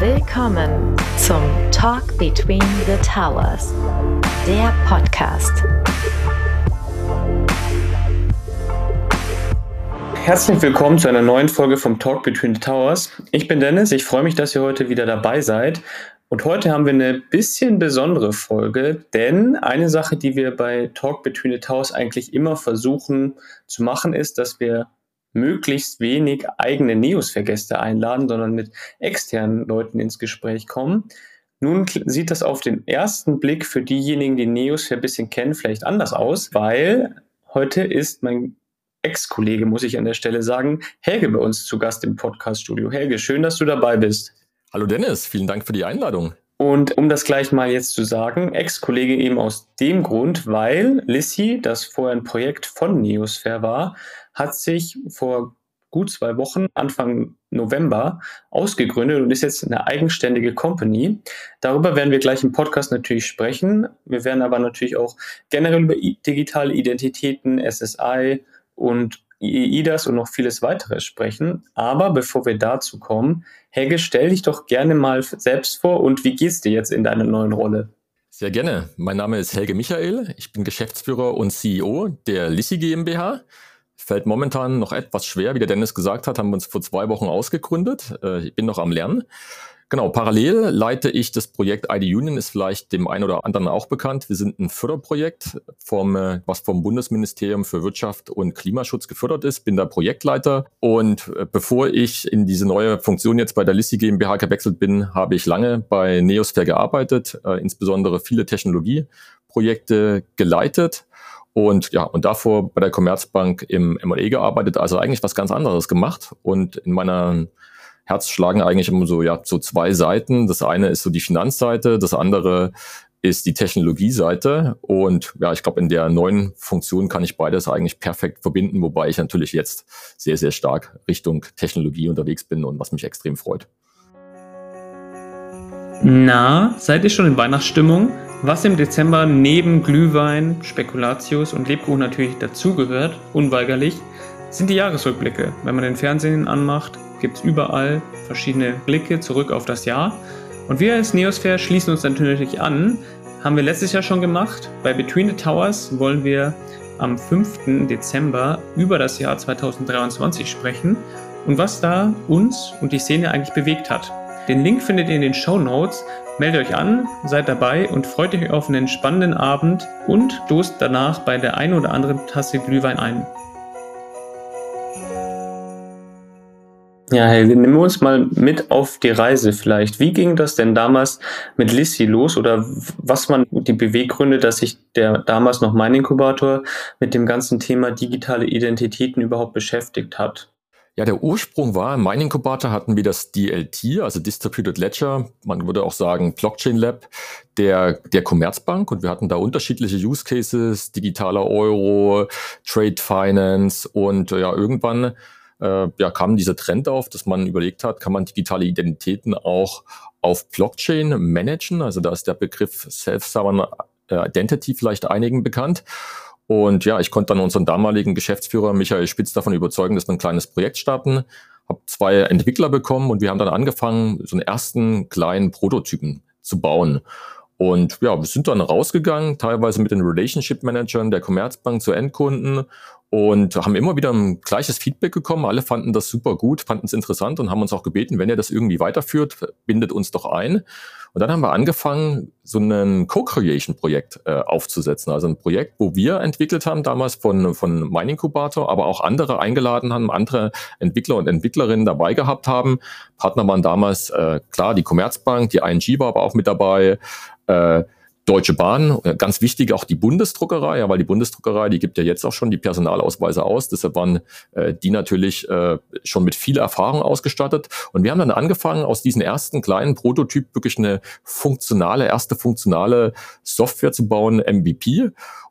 Willkommen zum Talk Between the Towers, der Podcast. Herzlich willkommen zu einer neuen Folge vom Talk Between the Towers. Ich bin Dennis, ich freue mich, dass ihr heute wieder dabei seid. Und heute haben wir eine bisschen besondere Folge, denn eine Sache, die wir bei Talk Between the Towers eigentlich immer versuchen zu machen, ist, dass wir möglichst wenig eigene Neosphere-Gäste einladen, sondern mit externen Leuten ins Gespräch kommen. Nun sieht das auf den ersten Blick für diejenigen, die Neosphere ein bisschen kennen, vielleicht anders aus, weil heute ist mein Ex-Kollege, muss ich an der Stelle sagen, Helge bei uns zu Gast im Podcast-Studio. Helge, schön, dass du dabei bist. Hallo Dennis, vielen Dank für die Einladung. Und um das gleich mal jetzt zu sagen, Ex-Kollege eben aus dem Grund, weil Lissy, das vorher ein Projekt von Neosphere war, hat sich vor gut zwei Wochen, Anfang November, ausgegründet und ist jetzt eine eigenständige Company. Darüber werden wir gleich im Podcast natürlich sprechen. Wir werden aber natürlich auch generell über digitale Identitäten, SSI und IDAS und noch vieles weiteres sprechen. Aber bevor wir dazu kommen, Helge, stell dich doch gerne mal selbst vor und wie geht's dir jetzt in deiner neuen Rolle? Sehr gerne. Mein Name ist Helge Michael. Ich bin Geschäftsführer und CEO der Lissi GmbH. Fällt momentan noch etwas schwer, wie der Dennis gesagt hat, haben wir uns vor zwei Wochen ausgegründet. Äh, ich bin noch am Lernen. Genau, parallel leite ich das Projekt ID Union, ist vielleicht dem einen oder anderen auch bekannt. Wir sind ein Förderprojekt, vom, äh, was vom Bundesministerium für Wirtschaft und Klimaschutz gefördert ist, bin da Projektleiter. Und äh, bevor ich in diese neue Funktion jetzt bei der Lissi GmbH gewechselt bin, habe ich lange bei Neosphere gearbeitet, äh, insbesondere viele Technologieprojekte geleitet. Und ja, und davor bei der Commerzbank im M&E gearbeitet, also eigentlich was ganz anderes gemacht. Und in meiner Herz schlagen eigentlich immer so, ja, so zwei Seiten. Das eine ist so die Finanzseite, das andere ist die Technologieseite. Und ja, ich glaube, in der neuen Funktion kann ich beides eigentlich perfekt verbinden, wobei ich natürlich jetzt sehr, sehr stark Richtung Technologie unterwegs bin und was mich extrem freut. Na, seid ihr schon in Weihnachtsstimmung? Was im Dezember neben Glühwein, Spekulatius und Lebkuchen natürlich dazugehört, unweigerlich, sind die Jahresrückblicke. Wenn man den Fernsehen anmacht, gibt es überall verschiedene Blicke zurück auf das Jahr. Und wir als Neosphere schließen uns natürlich an. Haben wir letztes Jahr schon gemacht. Bei Between the Towers wollen wir am 5. Dezember über das Jahr 2023 sprechen und was da uns und die Szene eigentlich bewegt hat. Den Link findet ihr in den Show Notes. Meldet euch an, seid dabei und freut euch auf einen spannenden Abend und stoßt danach bei der ein oder anderen Tasse Glühwein ein. Ja, hey, nimm uns mal mit auf die Reise vielleicht. Wie ging das denn damals mit Lissy los oder was waren die Beweggründe, dass sich der damals noch mein Inkubator mit dem ganzen Thema digitale Identitäten überhaupt beschäftigt hat? Ja, der Ursprung war, Mining Inkubator hatten wir das DLT, also Distributed Ledger, man würde auch sagen Blockchain Lab der, der Commerzbank und wir hatten da unterschiedliche Use Cases, digitaler Euro, Trade Finance und ja, irgendwann äh, ja, kam dieser Trend auf, dass man überlegt hat, kann man digitale Identitäten auch auf Blockchain managen? Also da ist der Begriff Self-Sovereign äh, Identity vielleicht einigen bekannt. Und ja, ich konnte dann unseren damaligen Geschäftsführer Michael Spitz davon überzeugen, dass wir ein kleines Projekt starten. Habe zwei Entwickler bekommen und wir haben dann angefangen, so einen ersten kleinen Prototypen zu bauen. Und ja, wir sind dann rausgegangen, teilweise mit den Relationship Managern der Commerzbank zu Endkunden und haben immer wieder ein gleiches Feedback bekommen. Alle fanden das super gut, fanden es interessant und haben uns auch gebeten, wenn ihr das irgendwie weiterführt, bindet uns doch ein. Und dann haben wir angefangen, so ein Co-Creation-Projekt äh, aufzusetzen. Also ein Projekt, wo wir entwickelt haben, damals von, von Mining Incubator, aber auch andere eingeladen haben, andere Entwickler und Entwicklerinnen dabei gehabt haben. Partner waren damals, äh, klar, die Commerzbank, die ING war aber auch mit dabei. Äh, Deutsche Bahn, äh, ganz wichtig auch die Bundesdruckerei, ja, weil die Bundesdruckerei, die gibt ja jetzt auch schon die Personalausweise aus. Deshalb waren äh, die natürlich äh, schon mit viel Erfahrung ausgestattet. Und wir haben dann angefangen, aus diesem ersten kleinen Prototyp wirklich eine funktionale, erste funktionale Software zu bauen, MVP.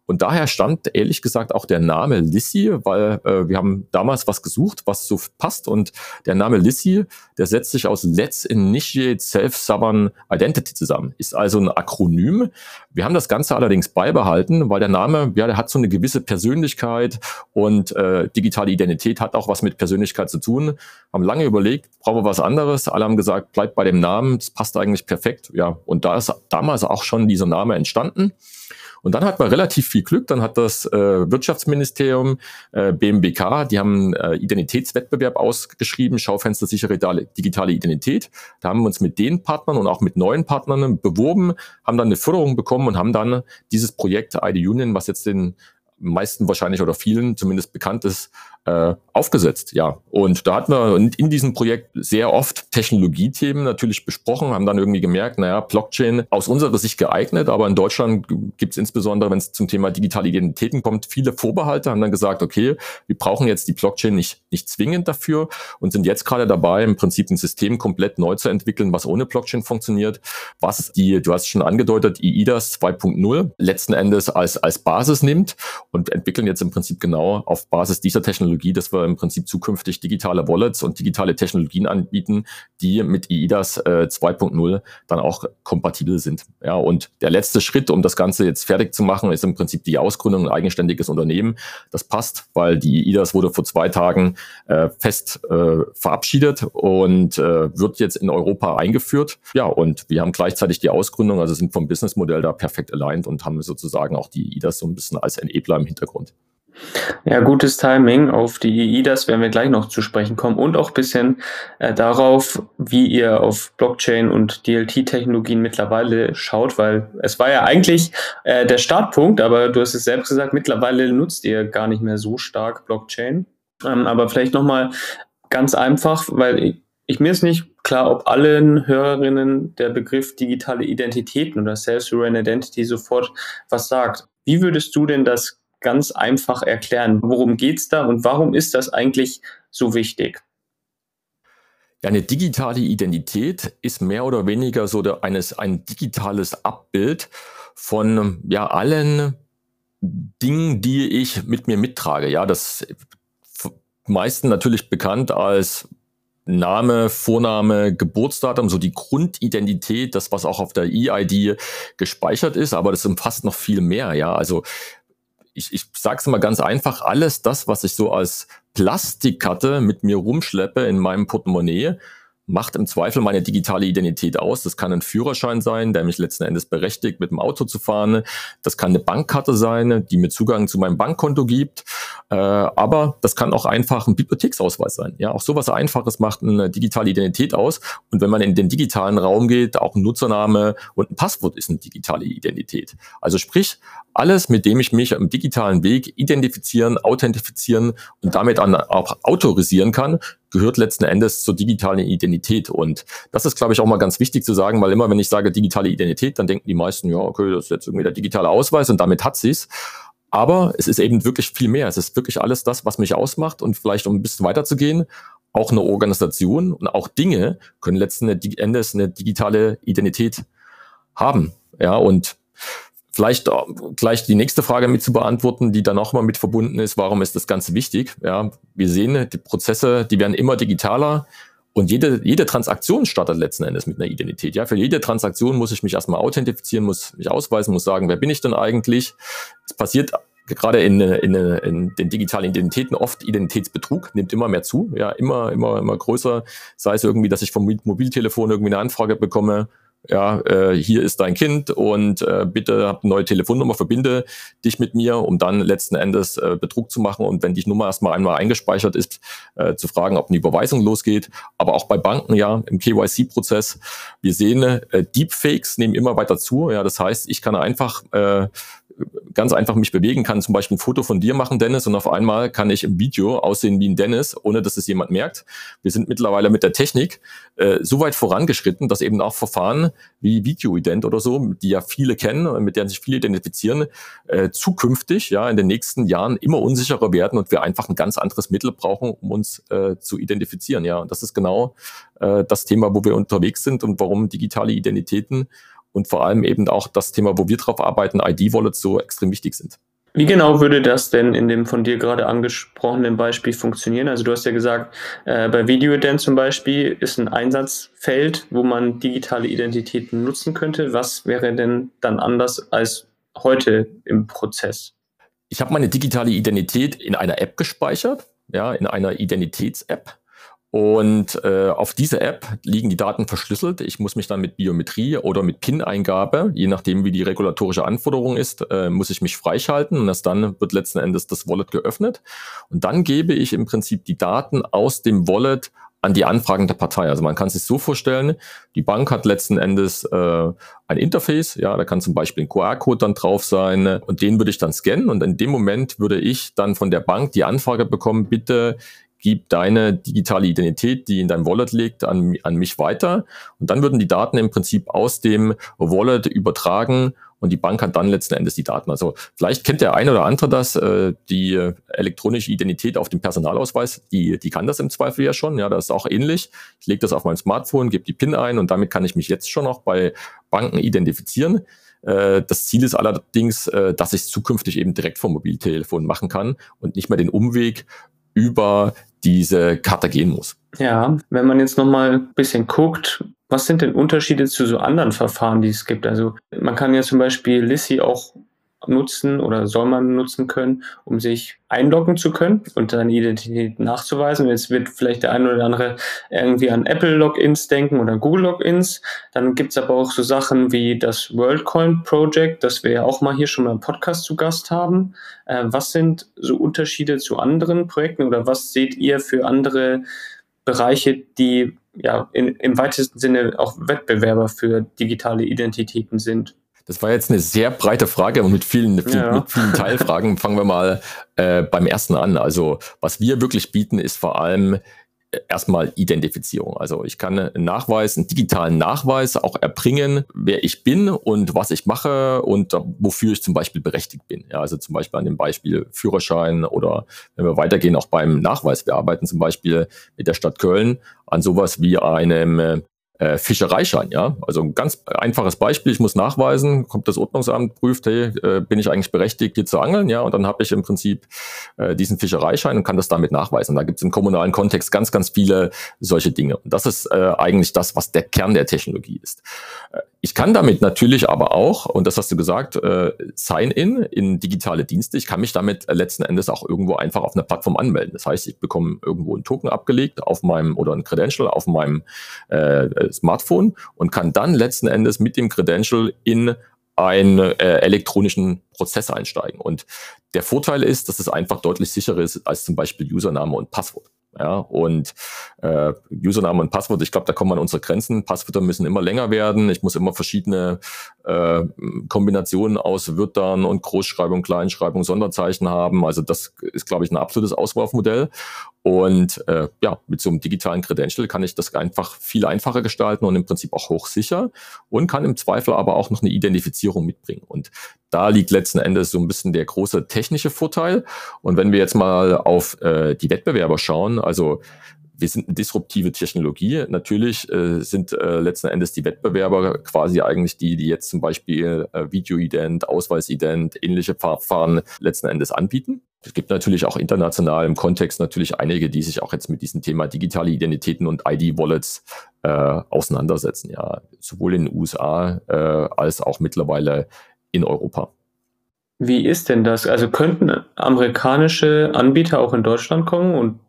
Und daher stammt ehrlich gesagt auch der Name Lissy, weil äh, wir haben damals was gesucht, was so passt. Und der Name Lissy, der setzt sich aus Let's Initiate Self-Sovereign Identity zusammen. Ist also ein Akronym. Wir haben das Ganze allerdings beibehalten, weil der Name, ja, der hat so eine gewisse Persönlichkeit und äh, digitale Identität hat auch was mit Persönlichkeit zu tun. Haben lange überlegt, brauchen wir was anderes. Alle haben gesagt, bleibt bei dem Namen, das passt eigentlich perfekt. Ja, und da ist damals auch schon dieser Name entstanden. Und dann hat man relativ viel Glück, dann hat das äh, Wirtschaftsministerium, äh, BMWK, die haben äh, Identitätswettbewerb ausgeschrieben, Schaufenster sichere digitale Identität. Da haben wir uns mit den Partnern und auch mit neuen Partnern beworben, haben dann eine Förderung bekommen und haben dann dieses Projekt ID Union, was jetzt den meisten wahrscheinlich oder vielen zumindest bekannt ist, äh, aufgesetzt, ja. Und da hatten wir in diesem Projekt sehr oft Technologiethemen natürlich besprochen, haben dann irgendwie gemerkt, naja, Blockchain aus unserer Sicht geeignet, aber in Deutschland gibt es insbesondere, wenn es zum Thema digitale Identitäten kommt, viele Vorbehalte, haben dann gesagt, okay, wir brauchen jetzt die Blockchain nicht, nicht zwingend dafür und sind jetzt gerade dabei, im Prinzip ein System komplett neu zu entwickeln, was ohne Blockchain funktioniert, was die, du hast schon angedeutet, IIDAS 2.0 letzten Endes als, als Basis nimmt und entwickeln jetzt im Prinzip genau auf Basis dieser Technologie dass wir im Prinzip zukünftig digitale Wallets und digitale Technologien anbieten, die mit IIDAS äh, 2.0 dann auch kompatibel sind. Ja, und der letzte Schritt, um das Ganze jetzt fertig zu machen, ist im Prinzip die Ausgründung ein eigenständiges Unternehmen. Das passt, weil die IIDAS wurde vor zwei Tagen äh, fest äh, verabschiedet und äh, wird jetzt in Europa eingeführt. Ja, und wir haben gleichzeitig die Ausgründung, also sind vom Businessmodell da perfekt aligned und haben sozusagen auch die IIDAS so ein bisschen als Enabler im Hintergrund. Ja, gutes Timing. Auf die IIDAS werden wir gleich noch zu sprechen kommen und auch ein bisschen äh, darauf, wie ihr auf Blockchain und DLT-Technologien mittlerweile schaut, weil es war ja eigentlich äh, der Startpunkt, aber du hast es selbst gesagt, mittlerweile nutzt ihr gar nicht mehr so stark Blockchain. Ähm, aber vielleicht nochmal ganz einfach, weil ich, ich, mir ist nicht klar, ob allen Hörerinnen der Begriff digitale Identitäten oder Self-Sovereign Identity sofort was sagt. Wie würdest du denn das ganz einfach erklären. Worum geht es da und warum ist das eigentlich so wichtig? Eine digitale Identität ist mehr oder weniger so der, eines, ein digitales Abbild von ja, allen Dingen, die ich mit mir mittrage. Ja, das meisten natürlich bekannt als Name, Vorname, Geburtsdatum, so die Grundidentität, das, was auch auf der EID gespeichert ist, aber das umfasst noch viel mehr, ja. Also ich, ich sage es mal ganz einfach, alles das, was ich so als Plastikkarte mit mir rumschleppe in meinem Portemonnaie, macht im Zweifel meine digitale Identität aus. Das kann ein Führerschein sein, der mich letzten Endes berechtigt, mit dem Auto zu fahren. Das kann eine Bankkarte sein, die mir Zugang zu meinem Bankkonto gibt. Äh, aber das kann auch einfach ein Bibliotheksausweis sein. Ja, auch sowas Einfaches macht eine digitale Identität aus. Und wenn man in den digitalen Raum geht, auch ein Nutzername und ein Passwort ist eine digitale Identität. Also sprich, alles, mit dem ich mich im digitalen Weg identifizieren, authentifizieren und damit auch autorisieren kann, gehört letzten Endes zur digitalen Identität. Und das ist, glaube ich, auch mal ganz wichtig zu sagen, weil immer, wenn ich sage digitale Identität, dann denken die meisten, ja, okay, das ist jetzt irgendwie der digitale Ausweis und damit hat sie's. Aber es ist eben wirklich viel mehr. Es ist wirklich alles das, was mich ausmacht und vielleicht um ein bisschen weiterzugehen, auch eine Organisation und auch Dinge können letzten Endes eine digitale Identität haben. Ja, und Vielleicht äh, gleich die nächste Frage mit zu beantworten, die dann auch mal mit verbunden ist. Warum ist das Ganze wichtig? Ja, wir sehen, die Prozesse, die werden immer digitaler. Und jede, jede Transaktion startet letzten Endes mit einer Identität. Ja, für jede Transaktion muss ich mich erstmal authentifizieren, muss mich ausweisen, muss sagen, wer bin ich denn eigentlich? Es passiert gerade in, in, in den digitalen Identitäten oft Identitätsbetrug, nimmt immer mehr zu, ja, immer, immer, immer größer. Sei es irgendwie, dass ich vom Mobiltelefon irgendwie eine Anfrage bekomme, ja, äh, hier ist dein Kind und äh, bitte hab eine neue Telefonnummer, verbinde dich mit mir, um dann letzten Endes äh, Betrug zu machen und wenn die Nummer erstmal einmal eingespeichert ist, äh, zu fragen, ob eine Überweisung losgeht. Aber auch bei Banken, ja, im KYC-Prozess, wir sehen, äh, Deepfakes nehmen immer weiter zu. Ja, das heißt, ich kann einfach äh, ganz einfach mich bewegen kann, zum Beispiel ein Foto von dir machen, Dennis, und auf einmal kann ich im Video aussehen wie ein Dennis, ohne dass es jemand merkt. Wir sind mittlerweile mit der Technik äh, so weit vorangeschritten, dass eben auch Verfahren wie Videoident oder so, die ja viele kennen und mit denen sich viele identifizieren, äh, zukünftig ja in den nächsten Jahren immer unsicherer werden und wir einfach ein ganz anderes Mittel brauchen, um uns äh, zu identifizieren. Ja, und das ist genau äh, das Thema, wo wir unterwegs sind und warum digitale Identitäten und vor allem eben auch das Thema, wo wir drauf arbeiten, ID-Wallets so extrem wichtig sind. Wie genau würde das denn in dem von dir gerade angesprochenen Beispiel funktionieren? Also du hast ja gesagt, äh, bei VideoIdent zum Beispiel ist ein Einsatzfeld, wo man digitale Identitäten nutzen könnte. Was wäre denn dann anders als heute im Prozess? Ich habe meine digitale Identität in einer App gespeichert, ja, in einer Identitäts-App. Und äh, auf diese App liegen die Daten verschlüsselt. Ich muss mich dann mit Biometrie oder mit PIN-Eingabe, je nachdem wie die regulatorische Anforderung ist, äh, muss ich mich freischalten und erst dann wird letzten Endes das Wallet geöffnet. Und dann gebe ich im Prinzip die Daten aus dem Wallet an die anfragende Partei. Also man kann sich so vorstellen, die Bank hat letzten Endes äh, ein Interface, ja, da kann zum Beispiel ein QR-Code dann drauf sein und den würde ich dann scannen und in dem Moment würde ich dann von der Bank die Anfrage bekommen, bitte gib deine digitale Identität, die in deinem Wallet liegt, an, an mich weiter. Und dann würden die Daten im Prinzip aus dem Wallet übertragen und die Bank hat dann letzten Endes die Daten. Also vielleicht kennt der eine oder andere das, äh, die elektronische Identität auf dem Personalausweis, die, die kann das im Zweifel ja schon. Ja, das ist auch ähnlich. Ich lege das auf mein Smartphone, gebe die PIN ein und damit kann ich mich jetzt schon noch bei Banken identifizieren. Äh, das Ziel ist allerdings, äh, dass ich es zukünftig eben direkt vom Mobiltelefon machen kann und nicht mehr den Umweg über diese Karte gehen muss. Ja, wenn man jetzt nochmal ein bisschen guckt, was sind denn Unterschiede zu so anderen Verfahren, die es gibt? Also man kann ja zum Beispiel Lissy auch nutzen oder soll man nutzen können, um sich einloggen zu können und seine Identität nachzuweisen. Jetzt wird vielleicht der eine oder andere irgendwie an Apple-Logins denken oder Google-Logins. Dann gibt's aber auch so Sachen wie das WorldCoin Project, das wir ja auch mal hier schon mal im Podcast zu Gast haben. Äh, was sind so Unterschiede zu anderen Projekten oder was seht ihr für andere Bereiche, die ja in, im weitesten Sinne auch Wettbewerber für digitale Identitäten sind? Das war jetzt eine sehr breite Frage und mit vielen, viel, ja. mit vielen Teilfragen. Fangen wir mal äh, beim ersten an. Also was wir wirklich bieten, ist vor allem äh, erstmal Identifizierung. Also ich kann einen Nachweis, einen digitalen Nachweis auch erbringen, wer ich bin und was ich mache und wofür ich zum Beispiel berechtigt bin. Ja, also zum Beispiel an dem Beispiel Führerschein oder wenn wir weitergehen, auch beim Nachweis. Wir arbeiten zum Beispiel mit der Stadt Köln an sowas wie einem äh, äh, Fischereischein, ja. Also ein ganz einfaches Beispiel, ich muss nachweisen, kommt das Ordnungsamt, prüft, hey, äh, bin ich eigentlich berechtigt, hier zu angeln, ja, und dann habe ich im Prinzip äh, diesen Fischereischein und kann das damit nachweisen. Da gibt es im kommunalen Kontext ganz, ganz viele solche Dinge. Und das ist äh, eigentlich das, was der Kern der Technologie ist. Äh, ich kann damit natürlich aber auch, und das hast du gesagt, äh, Sign-in in digitale Dienste. Ich kann mich damit letzten Endes auch irgendwo einfach auf einer Plattform anmelden. Das heißt, ich bekomme irgendwo einen Token abgelegt auf meinem oder ein Credential auf meinem äh, Smartphone und kann dann letzten Endes mit dem Credential in einen äh, elektronischen Prozess einsteigen. Und der Vorteil ist, dass es einfach deutlich sicherer ist als zum Beispiel Username und Passwort. Ja, und äh, Username und Passwort, ich glaube, da kommen wir an unsere Grenzen. Passwörter müssen immer länger werden. Ich muss immer verschiedene äh, Kombinationen aus Wörtern und Großschreibung, Kleinschreibung, Sonderzeichen haben. Also das ist, glaube ich, ein absolutes Auswahlmodell. Und äh, ja, mit so einem digitalen Credential kann ich das einfach viel einfacher gestalten und im Prinzip auch hochsicher und kann im Zweifel aber auch noch eine Identifizierung mitbringen. Und da liegt letzten Endes so ein bisschen der große technische Vorteil. Und wenn wir jetzt mal auf äh, die Wettbewerber schauen, also wir sind eine disruptive Technologie. Natürlich äh, sind äh, letzten Endes die Wettbewerber quasi eigentlich die, die jetzt zum Beispiel äh, Videoident, Ausweisident, ähnliche Verfahren letzten Endes anbieten. Es gibt natürlich auch international im Kontext natürlich einige, die sich auch jetzt mit diesem Thema digitale Identitäten und ID-Wallets äh, auseinandersetzen. Ja, sowohl in den USA äh, als auch mittlerweile in Europa. Wie ist denn das? Also könnten amerikanische Anbieter auch in Deutschland kommen und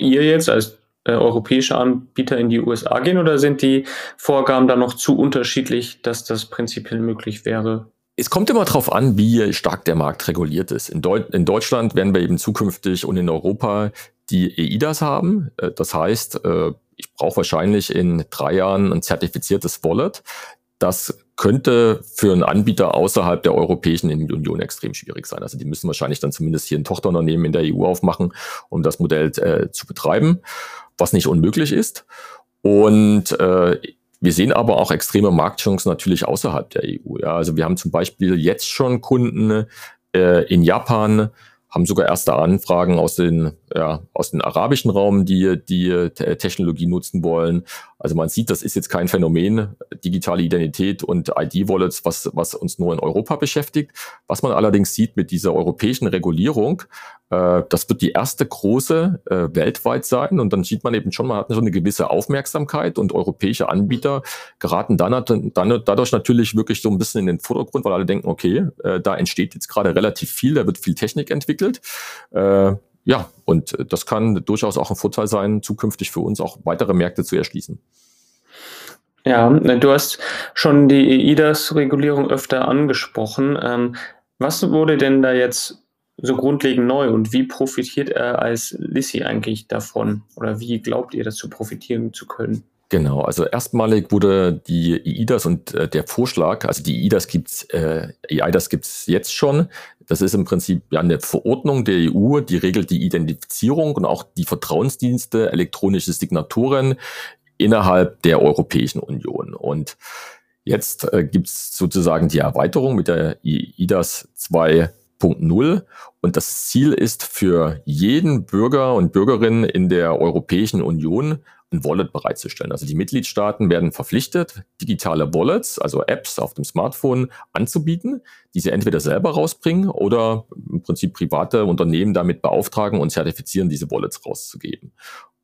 ihr jetzt als äh, europäische Anbieter in die USA gehen oder sind die Vorgaben da noch zu unterschiedlich, dass das prinzipiell möglich wäre? Es kommt immer darauf an, wie stark der Markt reguliert ist. In, Deu in, Deutschland werden wir eben zukünftig und in Europa die EIDAS haben. Äh, das heißt, äh, ich brauche wahrscheinlich in drei Jahren ein zertifiziertes Wallet. Das könnte für einen Anbieter außerhalb der Europäischen Union extrem schwierig sein. Also die müssen wahrscheinlich dann zumindest hier ein Tochterunternehmen in der EU aufmachen, um das Modell äh, zu betreiben, was nicht unmöglich ist. Und äh, wir sehen aber auch extreme Marktchancen natürlich außerhalb der EU. Ja, also wir haben zum Beispiel jetzt schon Kunden äh, in Japan, haben sogar erste Anfragen aus den ja, aus dem arabischen Raum, die die Technologie nutzen wollen. Also man sieht, das ist jetzt kein Phänomen, digitale Identität und ID-Wallets, was, was uns nur in Europa beschäftigt. Was man allerdings sieht mit dieser europäischen Regulierung, äh, das wird die erste große äh, weltweit sein und dann sieht man eben schon, man hat so eine gewisse Aufmerksamkeit und europäische Anbieter geraten dann, dann dadurch natürlich wirklich so ein bisschen in den Vordergrund, weil alle denken, okay, äh, da entsteht jetzt gerade relativ viel, da wird viel Technik entwickelt. Äh, ja, und das kann durchaus auch ein Vorteil sein, zukünftig für uns auch weitere Märkte zu erschließen. Ja, du hast schon die EIDAS-Regulierung öfter angesprochen. Ähm, was wurde denn da jetzt so grundlegend neu und wie profitiert er als Lissi eigentlich davon? Oder wie glaubt ihr, dazu profitieren zu können? Genau, also erstmalig wurde die EIDAS und äh, der Vorschlag, also die EIDAS gibt's, äh, EIDAS gibt's jetzt schon. Das ist im Prinzip ja eine Verordnung der EU, die regelt die Identifizierung und auch die Vertrauensdienste, elektronische Signaturen innerhalb der Europäischen Union. Und jetzt äh, gibt's sozusagen die Erweiterung mit der EIDAS 2.0 und das Ziel ist für jeden Bürger und Bürgerin in der Europäischen Union ein Wallet bereitzustellen. Also die Mitgliedstaaten werden verpflichtet, digitale Wallets, also Apps auf dem Smartphone anzubieten, die sie entweder selber rausbringen oder im Prinzip private Unternehmen damit beauftragen und zertifizieren, diese Wallets rauszugeben.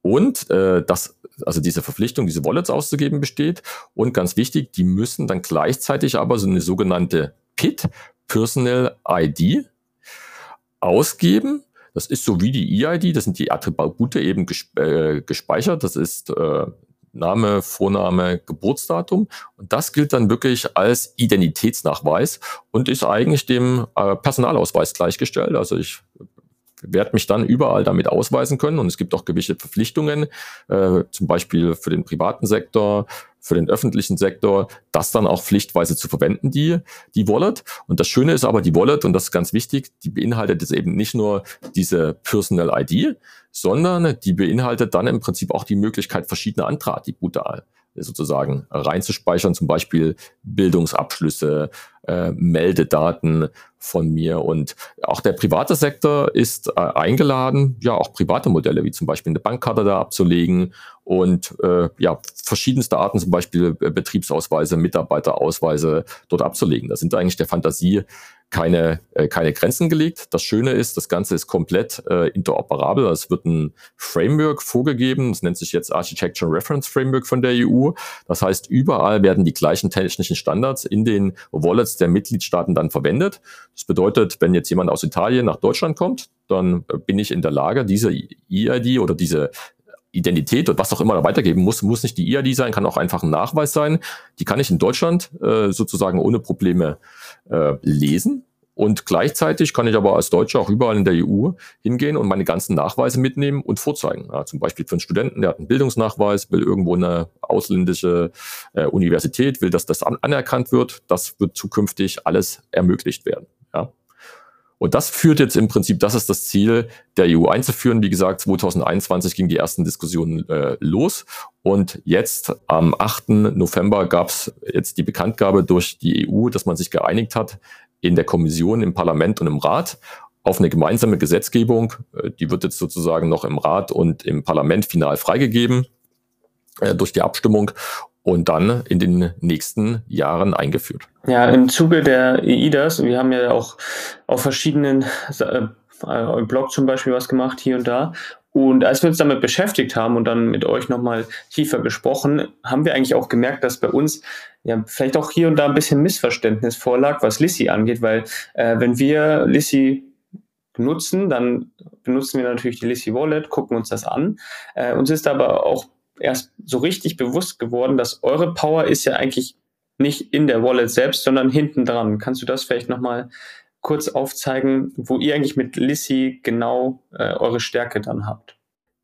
Und äh, das, also diese Verpflichtung, diese Wallets auszugeben, besteht. Und ganz wichtig, die müssen dann gleichzeitig aber so eine sogenannte PIT, Personal ID, ausgeben das ist so wie die EID, das sind die Attribute eben äh, gespeichert. Das ist äh, Name, Vorname, Geburtsdatum. Und das gilt dann wirklich als Identitätsnachweis und ist eigentlich dem äh, Personalausweis gleichgestellt. Also ich werde mich dann überall damit ausweisen können und es gibt auch gewisse Verpflichtungen, äh, zum Beispiel für den privaten Sektor, für den öffentlichen Sektor, das dann auch pflichtweise zu verwenden, die, die Wallet. Und das Schöne ist aber, die Wallet, und das ist ganz wichtig, die beinhaltet jetzt eben nicht nur diese Personal ID, sondern die beinhaltet dann im Prinzip auch die Möglichkeit, verschiedene andere Attribute sozusagen reinzuspeichern, zum Beispiel Bildungsabschlüsse, äh, Meldedaten von mir. Und auch der private Sektor ist äh, eingeladen, ja auch private Modelle wie zum Beispiel eine Bankkarte da abzulegen und äh, ja verschiedenste Arten, zum Beispiel Betriebsausweise, Mitarbeiterausweise dort abzulegen. Das sind eigentlich der Fantasie keine, äh, keine Grenzen gelegt. Das Schöne ist, das Ganze ist komplett äh, interoperabel. Es wird ein Framework vorgegeben. Das nennt sich jetzt Architecture Reference Framework von der EU. Das heißt, überall werden die gleichen technischen Standards in den Wallets der Mitgliedstaaten dann verwendet. Das bedeutet, wenn jetzt jemand aus Italien nach Deutschland kommt, dann äh, bin ich in der Lage, diese EID oder diese Identität und was auch immer da weitergeben muss, muss nicht die EID sein, kann auch einfach ein Nachweis sein. Die kann ich in Deutschland äh, sozusagen ohne Probleme äh, lesen. Und gleichzeitig kann ich aber als Deutscher auch überall in der EU hingehen und meine ganzen Nachweise mitnehmen und vorzeigen. Ja, zum Beispiel für einen Studenten, der hat einen Bildungsnachweis, will irgendwo eine ausländische äh, Universität, will, dass das an anerkannt wird. Das wird zukünftig alles ermöglicht werden. Ja. Und das führt jetzt im Prinzip, das ist das Ziel der EU einzuführen. Wie gesagt, 2021 ging die ersten Diskussionen äh, los. Und jetzt am 8. November gab es jetzt die Bekanntgabe durch die EU, dass man sich geeinigt hat in der Kommission, im Parlament und im Rat auf eine gemeinsame Gesetzgebung. Äh, die wird jetzt sozusagen noch im Rat und im Parlament final freigegeben äh, durch die Abstimmung und dann in den nächsten Jahren eingeführt. Ja, im Zuge der EIDAS, wir haben ja auch auf verschiedenen äh, Blog zum Beispiel was gemacht, hier und da. Und als wir uns damit beschäftigt haben und dann mit euch nochmal tiefer gesprochen, haben wir eigentlich auch gemerkt, dass bei uns ja vielleicht auch hier und da ein bisschen Missverständnis vorlag, was Lissy angeht, weil äh, wenn wir Lissy nutzen, dann benutzen wir natürlich die Lissy Wallet, gucken uns das an. Äh, uns ist aber auch erst so richtig bewusst geworden, dass eure Power ist ja eigentlich nicht in der Wallet selbst, sondern hinten dran. Kannst du das vielleicht nochmal kurz aufzeigen, wo ihr eigentlich mit Lissy genau äh, eure Stärke dann habt?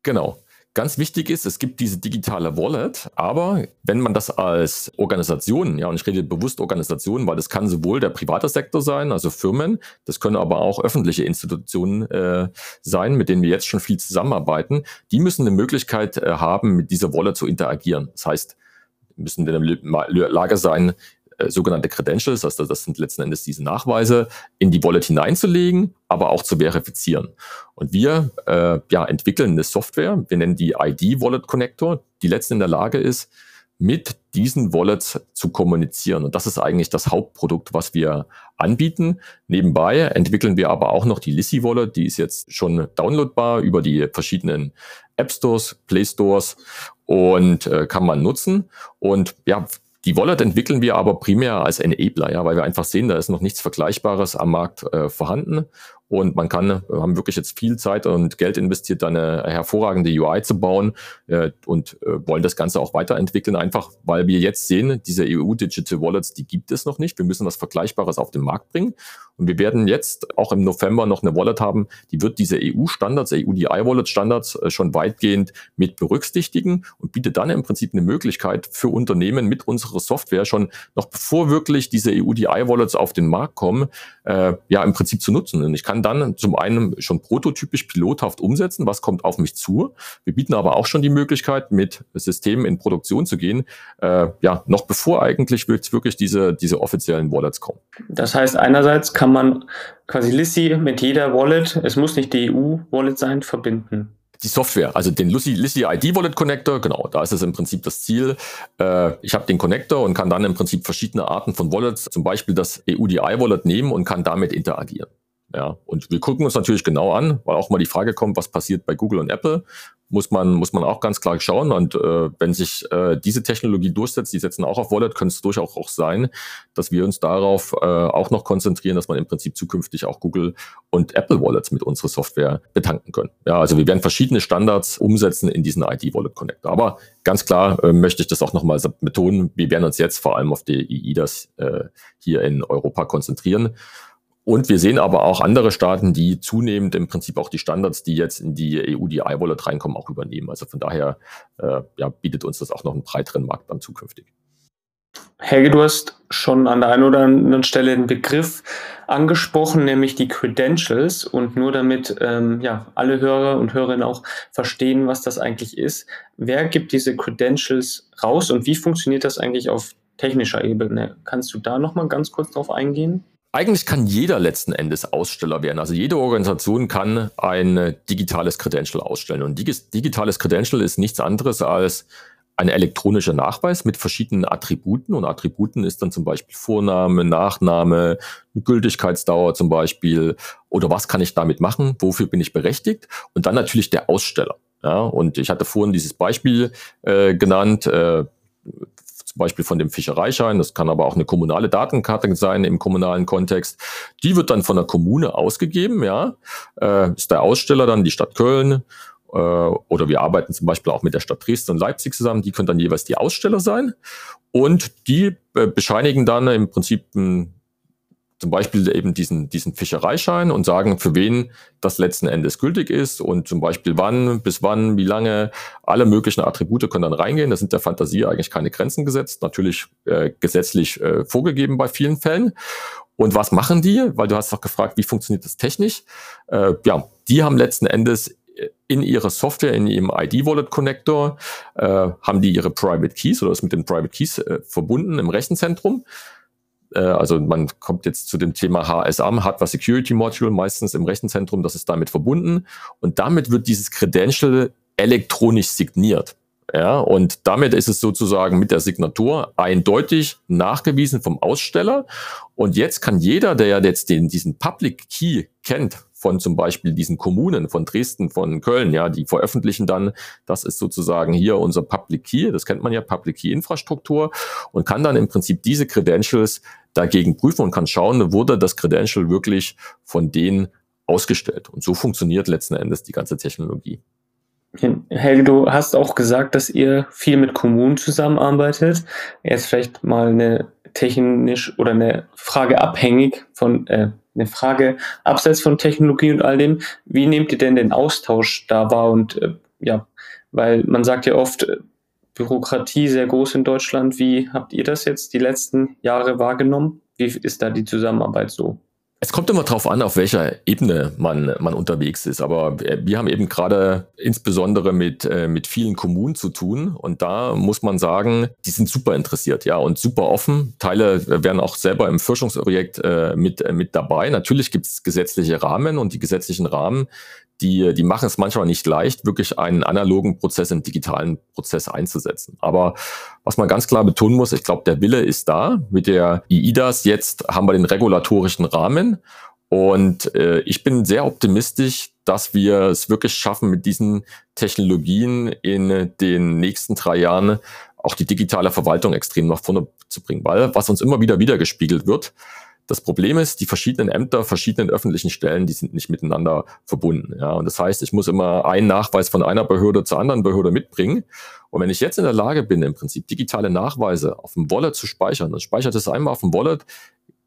Genau. Ganz wichtig ist, es gibt diese digitale Wallet, aber wenn man das als Organisation, ja, und ich rede bewusst Organisationen, weil das kann sowohl der private Sektor sein, also Firmen, das können aber auch öffentliche Institutionen äh, sein, mit denen wir jetzt schon viel zusammenarbeiten, die müssen eine Möglichkeit äh, haben, mit dieser Wallet zu interagieren. Das heißt, müssen in der Lage sein, äh, sogenannte Credentials, also das sind letzten Endes diese Nachweise, in die Wallet hineinzulegen, aber auch zu verifizieren. Und wir äh, ja, entwickeln eine Software, wir nennen die ID Wallet Connector, die letzten in der Lage ist, mit diesen Wallets zu kommunizieren. Und das ist eigentlich das Hauptprodukt, was wir anbieten. Nebenbei entwickeln wir aber auch noch die Lissy Wallet, die ist jetzt schon downloadbar über die verschiedenen App Stores, Play Stores und äh, kann man nutzen. Und ja, die Wallet entwickeln wir aber primär als Enabler, ja, weil wir einfach sehen, da ist noch nichts Vergleichbares am Markt äh, vorhanden. Und man kann, wir haben wirklich jetzt viel Zeit und Geld investiert, eine hervorragende UI zu bauen äh, und äh, wollen das Ganze auch weiterentwickeln, einfach weil wir jetzt sehen, diese EU Digital Wallets, die gibt es noch nicht. Wir müssen was Vergleichbares auf den Markt bringen. Und wir werden jetzt auch im November noch eine Wallet haben, die wird diese EU-Standards, EU-DI-Wallet-Standards äh, schon weitgehend mit berücksichtigen und bietet dann im Prinzip eine Möglichkeit für Unternehmen mit unserer Software schon noch bevor wirklich diese EU-DI-Wallets auf den Markt kommen, äh, ja im Prinzip zu nutzen. Und ich kann dann zum einen schon prototypisch pilothaft umsetzen, was kommt auf mich zu. Wir bieten aber auch schon die Möglichkeit, mit Systemen in Produktion zu gehen, äh, ja, noch bevor eigentlich wirklich diese, diese offiziellen Wallets kommen. Das heißt, einerseits kann man quasi Lissy mit jeder Wallet, es muss nicht die EU-Wallet sein, verbinden die Software, also den Lissy, Lissy ID Wallet Connector, genau, da ist es im Prinzip das Ziel. Äh, ich habe den Connector und kann dann im Prinzip verschiedene Arten von Wallets, zum Beispiel das EUDI Wallet nehmen und kann damit interagieren. Ja, und wir gucken uns natürlich genau an, weil auch mal die Frage kommt, was passiert bei Google und Apple, muss man, muss man auch ganz klar schauen. Und äh, wenn sich äh, diese Technologie durchsetzt, die setzen auch auf Wallet, könnte es durchaus auch sein, dass wir uns darauf äh, auch noch konzentrieren, dass man im Prinzip zukünftig auch Google und Apple Wallets mit unserer Software betanken können. Ja, also wir werden verschiedene Standards umsetzen in diesen ID-Wallet Connector. Aber ganz klar äh, möchte ich das auch nochmal betonen, wir werden uns jetzt vor allem auf die EIDAS äh, hier in Europa konzentrieren. Und wir sehen aber auch andere Staaten, die zunehmend im Prinzip auch die Standards, die jetzt in die EU, die I-Wallet reinkommen, auch übernehmen. Also von daher äh, ja, bietet uns das auch noch einen breiteren Markt dann zukünftig. Helge, du hast schon an der einen oder anderen Stelle den Begriff angesprochen, nämlich die Credentials. Und nur damit ähm, ja, alle Hörer und Hörerinnen auch verstehen, was das eigentlich ist. Wer gibt diese Credentials raus und wie funktioniert das eigentlich auf technischer Ebene? Kannst du da nochmal ganz kurz drauf eingehen? Eigentlich kann jeder letzten Endes Aussteller werden. Also jede Organisation kann ein digitales Credential ausstellen. Und digitales Credential ist nichts anderes als ein elektronischer Nachweis mit verschiedenen Attributen. Und Attributen ist dann zum Beispiel Vorname, Nachname, Gültigkeitsdauer zum Beispiel. Oder was kann ich damit machen? Wofür bin ich berechtigt? Und dann natürlich der Aussteller. Ja, und ich hatte vorhin dieses Beispiel äh, genannt. Äh, zum Beispiel von dem Fischereischein, das kann aber auch eine kommunale Datenkarte sein im kommunalen Kontext. Die wird dann von der Kommune ausgegeben, ja. Äh, ist der Aussteller dann die Stadt Köln äh, oder wir arbeiten zum Beispiel auch mit der Stadt Dresden und Leipzig zusammen, die können dann jeweils die Aussteller sein und die äh, bescheinigen dann im Prinzip ein zum Beispiel eben diesen, diesen Fischereischein und sagen, für wen das letzten Endes gültig ist und zum Beispiel wann, bis wann, wie lange, alle möglichen Attribute können dann reingehen. Da sind der Fantasie eigentlich keine Grenzen gesetzt, natürlich äh, gesetzlich äh, vorgegeben bei vielen Fällen. Und was machen die? Weil du hast doch gefragt, wie funktioniert das technisch? Äh, ja, die haben letzten Endes in ihrer Software, in ihrem ID-Wallet-Connector, äh, haben die ihre Private Keys oder ist mit den Private Keys äh, verbunden im Rechenzentrum. Äh, also man kommt jetzt zu dem Thema HSAM, Hardware Security Module, meistens im Rechenzentrum, das ist damit verbunden. Und damit wird dieses Credential elektronisch signiert. Ja, und damit ist es sozusagen mit der Signatur eindeutig nachgewiesen vom Aussteller. Und jetzt kann jeder, der ja jetzt den, diesen Public Key kennt, von zum Beispiel diesen Kommunen, von Dresden, von Köln, ja, die veröffentlichen dann, das ist sozusagen hier unser Public Key, das kennt man ja, Public Key Infrastruktur und kann dann im Prinzip diese Credentials dagegen prüfen und kann schauen, wurde das Credential wirklich von denen ausgestellt. Und so funktioniert letzten Endes die ganze Technologie. Helge, du hast auch gesagt, dass ihr viel mit Kommunen zusammenarbeitet. Jetzt vielleicht mal eine technisch oder eine Frage abhängig von, äh, eine Frage abseits von Technologie und all dem. Wie nehmt ihr denn den Austausch da wahr? Und äh, ja, weil man sagt ja oft, äh, Bürokratie sehr groß in Deutschland. Wie habt ihr das jetzt die letzten Jahre wahrgenommen? Wie ist da die Zusammenarbeit so? Es kommt immer darauf an, auf welcher Ebene man, man unterwegs ist. Aber wir haben eben gerade insbesondere mit, äh, mit vielen Kommunen zu tun. Und da muss man sagen, die sind super interessiert, ja, und super offen. Teile werden auch selber im Forschungsprojekt äh, mit, äh, mit dabei. Natürlich gibt es gesetzliche Rahmen und die gesetzlichen Rahmen, die, die machen es manchmal nicht leicht, wirklich einen analogen Prozess im digitalen Prozess einzusetzen. Aber was man ganz klar betonen muss, ich glaube, der Wille ist da. Mit der IIDAS jetzt haben wir den regulatorischen Rahmen. Und äh, ich bin sehr optimistisch, dass wir es wirklich schaffen, mit diesen Technologien in den nächsten drei Jahren auch die digitale Verwaltung extrem nach vorne zu bringen. Weil was uns immer wieder wiedergespiegelt wird, das Problem ist, die verschiedenen Ämter, verschiedenen öffentlichen Stellen, die sind nicht miteinander verbunden. Ja, und das heißt, ich muss immer einen Nachweis von einer Behörde zur anderen Behörde mitbringen. Und wenn ich jetzt in der Lage bin, im Prinzip digitale Nachweise auf dem Wallet zu speichern, dann speichere es einmal auf dem Wallet,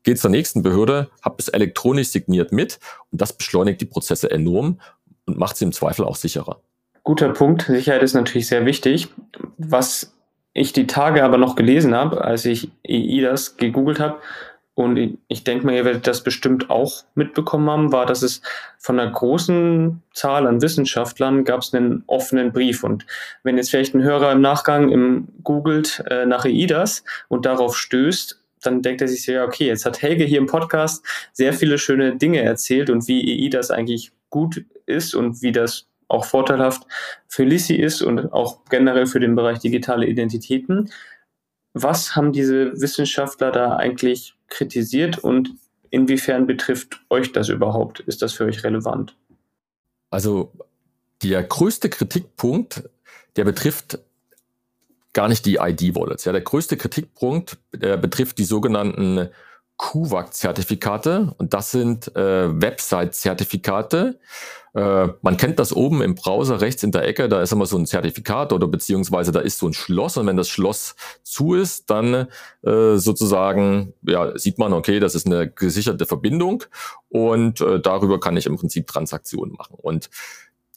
geht zur nächsten Behörde, habe es elektronisch signiert mit und das beschleunigt die Prozesse enorm und macht sie im Zweifel auch sicherer. Guter Punkt. Sicherheit ist natürlich sehr wichtig. Was ich die Tage aber noch gelesen habe, als ich EI gegoogelt habe, und ich denke mal, ihr werdet das bestimmt auch mitbekommen haben, war, dass es von einer großen Zahl an Wissenschaftlern gab es einen offenen Brief. Und wenn jetzt vielleicht ein Hörer im Nachgang im googelt äh, nach EIDAS und darauf stößt, dann denkt er sich so, ja, okay, jetzt hat Helge hier im Podcast sehr viele schöne Dinge erzählt und wie EIDAS eigentlich gut ist und wie das auch vorteilhaft für Lissi ist und auch generell für den Bereich digitale Identitäten. Was haben diese Wissenschaftler da eigentlich kritisiert und inwiefern betrifft euch das überhaupt? Ist das für euch relevant? Also der größte Kritikpunkt, der betrifft gar nicht die ID-Wallets. Ja, der größte Kritikpunkt der betrifft die sogenannten QVAC-Zertifikate und das sind äh, Website-Zertifikate. Äh, man kennt das oben im Browser rechts in der Ecke, da ist immer so ein Zertifikat oder beziehungsweise da ist so ein Schloss und wenn das Schloss zu ist, dann äh, sozusagen ja, sieht man, okay, das ist eine gesicherte Verbindung und äh, darüber kann ich im Prinzip Transaktionen machen. Und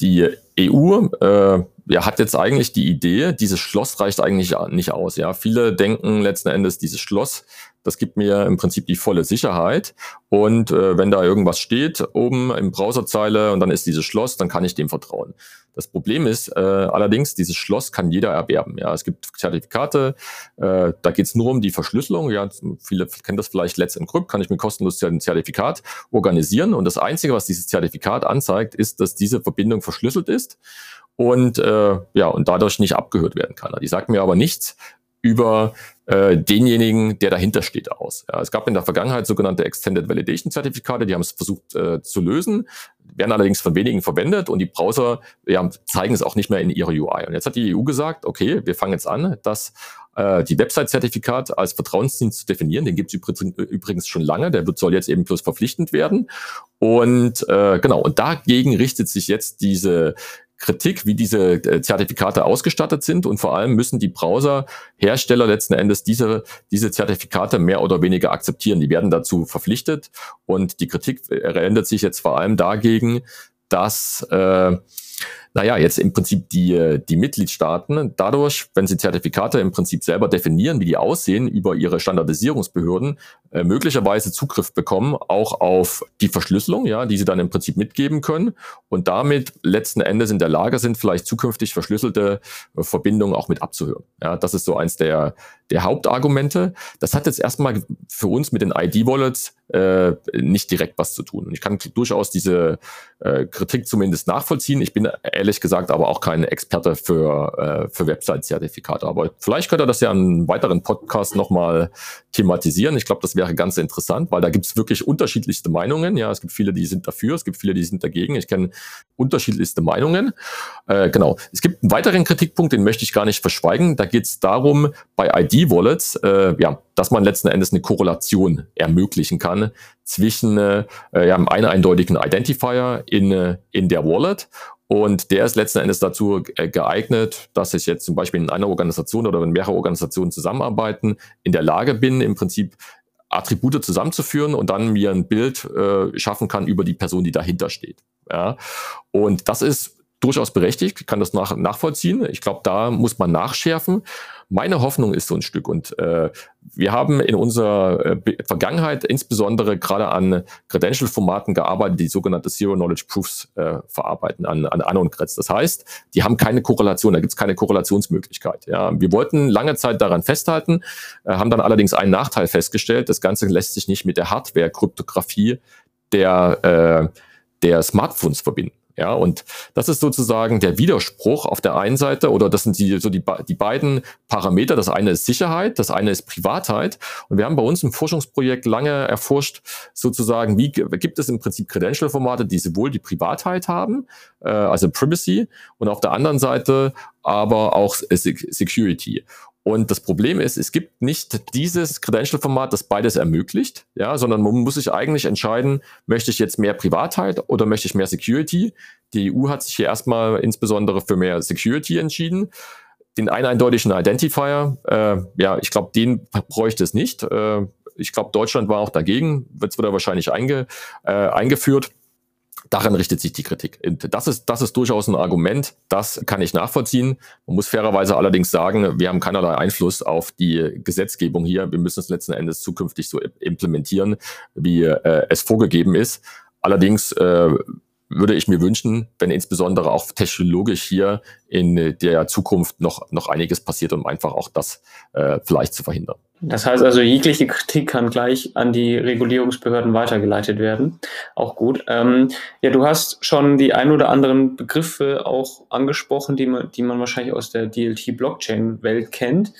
die EU äh, ja, hat jetzt eigentlich die Idee, dieses Schloss reicht eigentlich nicht aus. Ja, viele denken letzten Endes, dieses Schloss das gibt mir im Prinzip die volle Sicherheit. Und äh, wenn da irgendwas steht oben im Browserzeile und dann ist dieses Schloss, dann kann ich dem vertrauen. Das Problem ist äh, allerdings, dieses Schloss kann jeder erwerben. Ja, es gibt Zertifikate, äh, da geht es nur um die Verschlüsselung. Ja, viele kennen das vielleicht Let's Encrypt, kann ich mir kostenlos ein Zertifikat organisieren. Und das Einzige, was dieses Zertifikat anzeigt, ist, dass diese Verbindung verschlüsselt ist und äh, ja und dadurch nicht abgehört werden kann. Die sagt mir aber nichts über äh, denjenigen, der dahinter steht, aus. Ja, es gab in der Vergangenheit sogenannte Extended Validation Zertifikate, die haben es versucht äh, zu lösen, werden allerdings von wenigen verwendet und die Browser ja, zeigen es auch nicht mehr in ihrer UI. Und jetzt hat die EU gesagt, okay, wir fangen jetzt an, dass äh, die Website-Zertifikat als Vertrauensdienst zu definieren. Den gibt es übrigens schon lange, der wird, soll jetzt eben bloß verpflichtend werden. Und äh, genau, und dagegen richtet sich jetzt diese Kritik, wie diese äh, Zertifikate ausgestattet sind und vor allem müssen die Browserhersteller letzten Endes diese, diese Zertifikate mehr oder weniger akzeptieren. Die werden dazu verpflichtet und die Kritik ändert sich jetzt vor allem dagegen, dass äh, naja, jetzt im Prinzip die, die Mitgliedstaaten dadurch, wenn sie Zertifikate im Prinzip selber definieren, wie die aussehen, über ihre Standardisierungsbehörden, äh, möglicherweise Zugriff bekommen, auch auf die Verschlüsselung, ja, die sie dann im Prinzip mitgeben können und damit letzten Endes in der Lage sind, vielleicht zukünftig verschlüsselte äh, Verbindungen auch mit abzuhören. Ja, das ist so eins der, der Hauptargumente. Das hat jetzt erstmal für uns mit den ID-Wallets äh, nicht direkt was zu tun. Und ich kann durchaus diese äh, Kritik zumindest nachvollziehen. Ich bin ehrlich gesagt aber auch kein Experte für, äh, für Website-Zertifikate. Aber vielleicht könnte das ja einen weiteren Podcast nochmal thematisieren. Ich glaube, das wäre ganz interessant, weil da gibt es wirklich unterschiedlichste Meinungen. Ja, es gibt viele, die sind dafür, es gibt viele, die sind dagegen. Ich kenne unterschiedlichste Meinungen. Äh, genau. Es gibt einen weiteren Kritikpunkt, den möchte ich gar nicht verschweigen. Da geht es darum, bei ID-Wallets, äh, ja, dass man letzten Endes eine Korrelation ermöglichen kann zwischen äh, ja, einem eindeutigen Identifier in, äh, in der Wallet und der ist letzten Endes dazu äh, geeignet, dass ich jetzt zum Beispiel in einer Organisation oder wenn mehrere Organisationen zusammenarbeiten, in der Lage bin, im Prinzip Attribute zusammenzuführen und dann mir ein Bild äh, schaffen kann über die Person, die dahinter steht. Ja? Und das ist durchaus berechtigt, kann das nach, nachvollziehen. Ich glaube, da muss man nachschärfen. meine Hoffnung ist so ein Stück und äh, wir haben in unserer äh, Vergangenheit insbesondere gerade an Credential-Formaten gearbeitet, die sogenannte Zero-Knowledge-Proofs äh, verarbeiten, an, an Kretz. Das heißt, die haben keine Korrelation, da gibt es keine Korrelationsmöglichkeit. Ja. Wir wollten lange Zeit daran festhalten, äh, haben dann allerdings einen Nachteil festgestellt. Das Ganze lässt sich nicht mit der Hardware-Kryptographie der, äh, der Smartphones verbinden. Ja, und das ist sozusagen der Widerspruch auf der einen Seite, oder das sind die, so die, die beiden Parameter. Das eine ist Sicherheit, das eine ist Privatheit. Und wir haben bei uns im Forschungsprojekt lange erforscht, sozusagen, wie gibt es im Prinzip Credential-Formate, die sowohl die Privatheit haben, äh, also Privacy, und auf der anderen Seite aber auch Security. Und das Problem ist, es gibt nicht dieses Credential-Format, das beides ermöglicht, ja, sondern man muss sich eigentlich entscheiden, möchte ich jetzt mehr Privatheit oder möchte ich mehr Security? Die EU hat sich hier erstmal insbesondere für mehr Security entschieden. Den eindeutigen Identifier, äh, ja, ich glaube, den bräuchte es nicht. Äh, ich glaube, Deutschland war auch dagegen, wird es wieder wahrscheinlich einge, äh, eingeführt. Daran richtet sich die Kritik. Und das ist, das ist durchaus ein Argument, das kann ich nachvollziehen. Man muss fairerweise allerdings sagen, wir haben keinerlei Einfluss auf die Gesetzgebung hier. Wir müssen es letzten Endes zukünftig so implementieren, wie äh, es vorgegeben ist. Allerdings äh, würde ich mir wünschen, wenn insbesondere auch technologisch hier in der Zukunft noch, noch einiges passiert, um einfach auch das äh, vielleicht zu verhindern. Das heißt also, jegliche Kritik kann gleich an die Regulierungsbehörden weitergeleitet werden. Auch gut. Ähm, ja, du hast schon die ein oder anderen Begriffe auch angesprochen, die man, die man wahrscheinlich aus der DLT-Blockchain-Welt kennt.